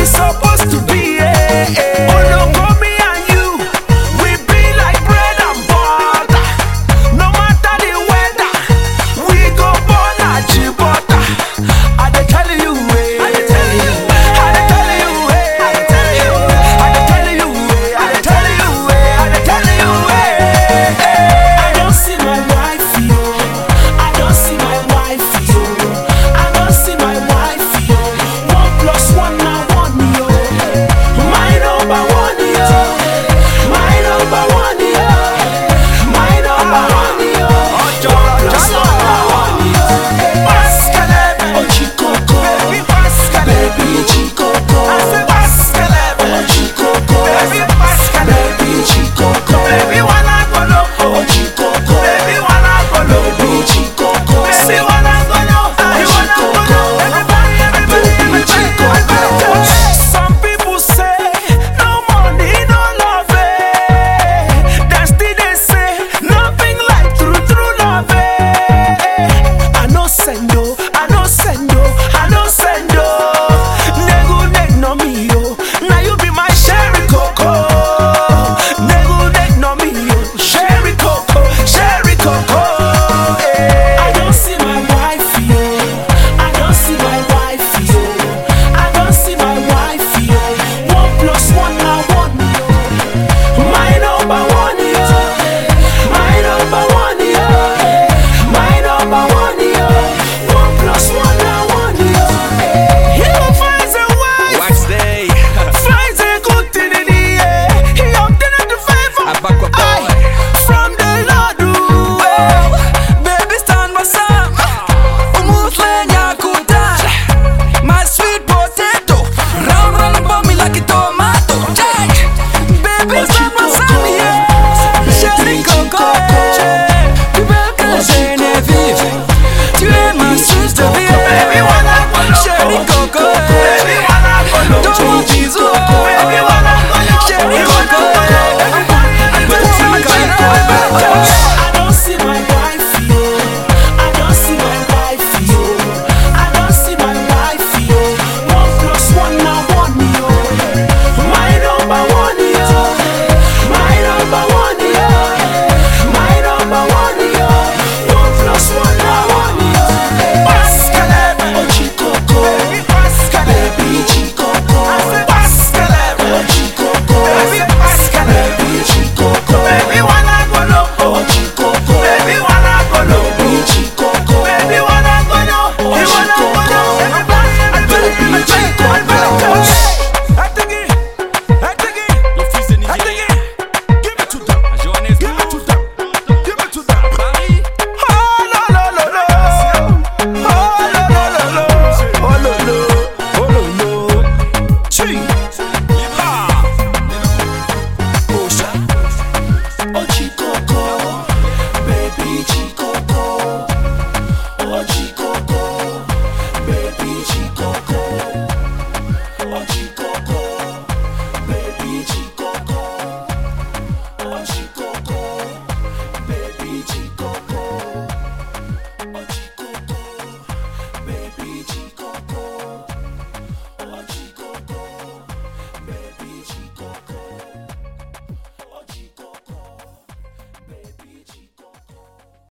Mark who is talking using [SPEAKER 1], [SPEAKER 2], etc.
[SPEAKER 1] we supposed to?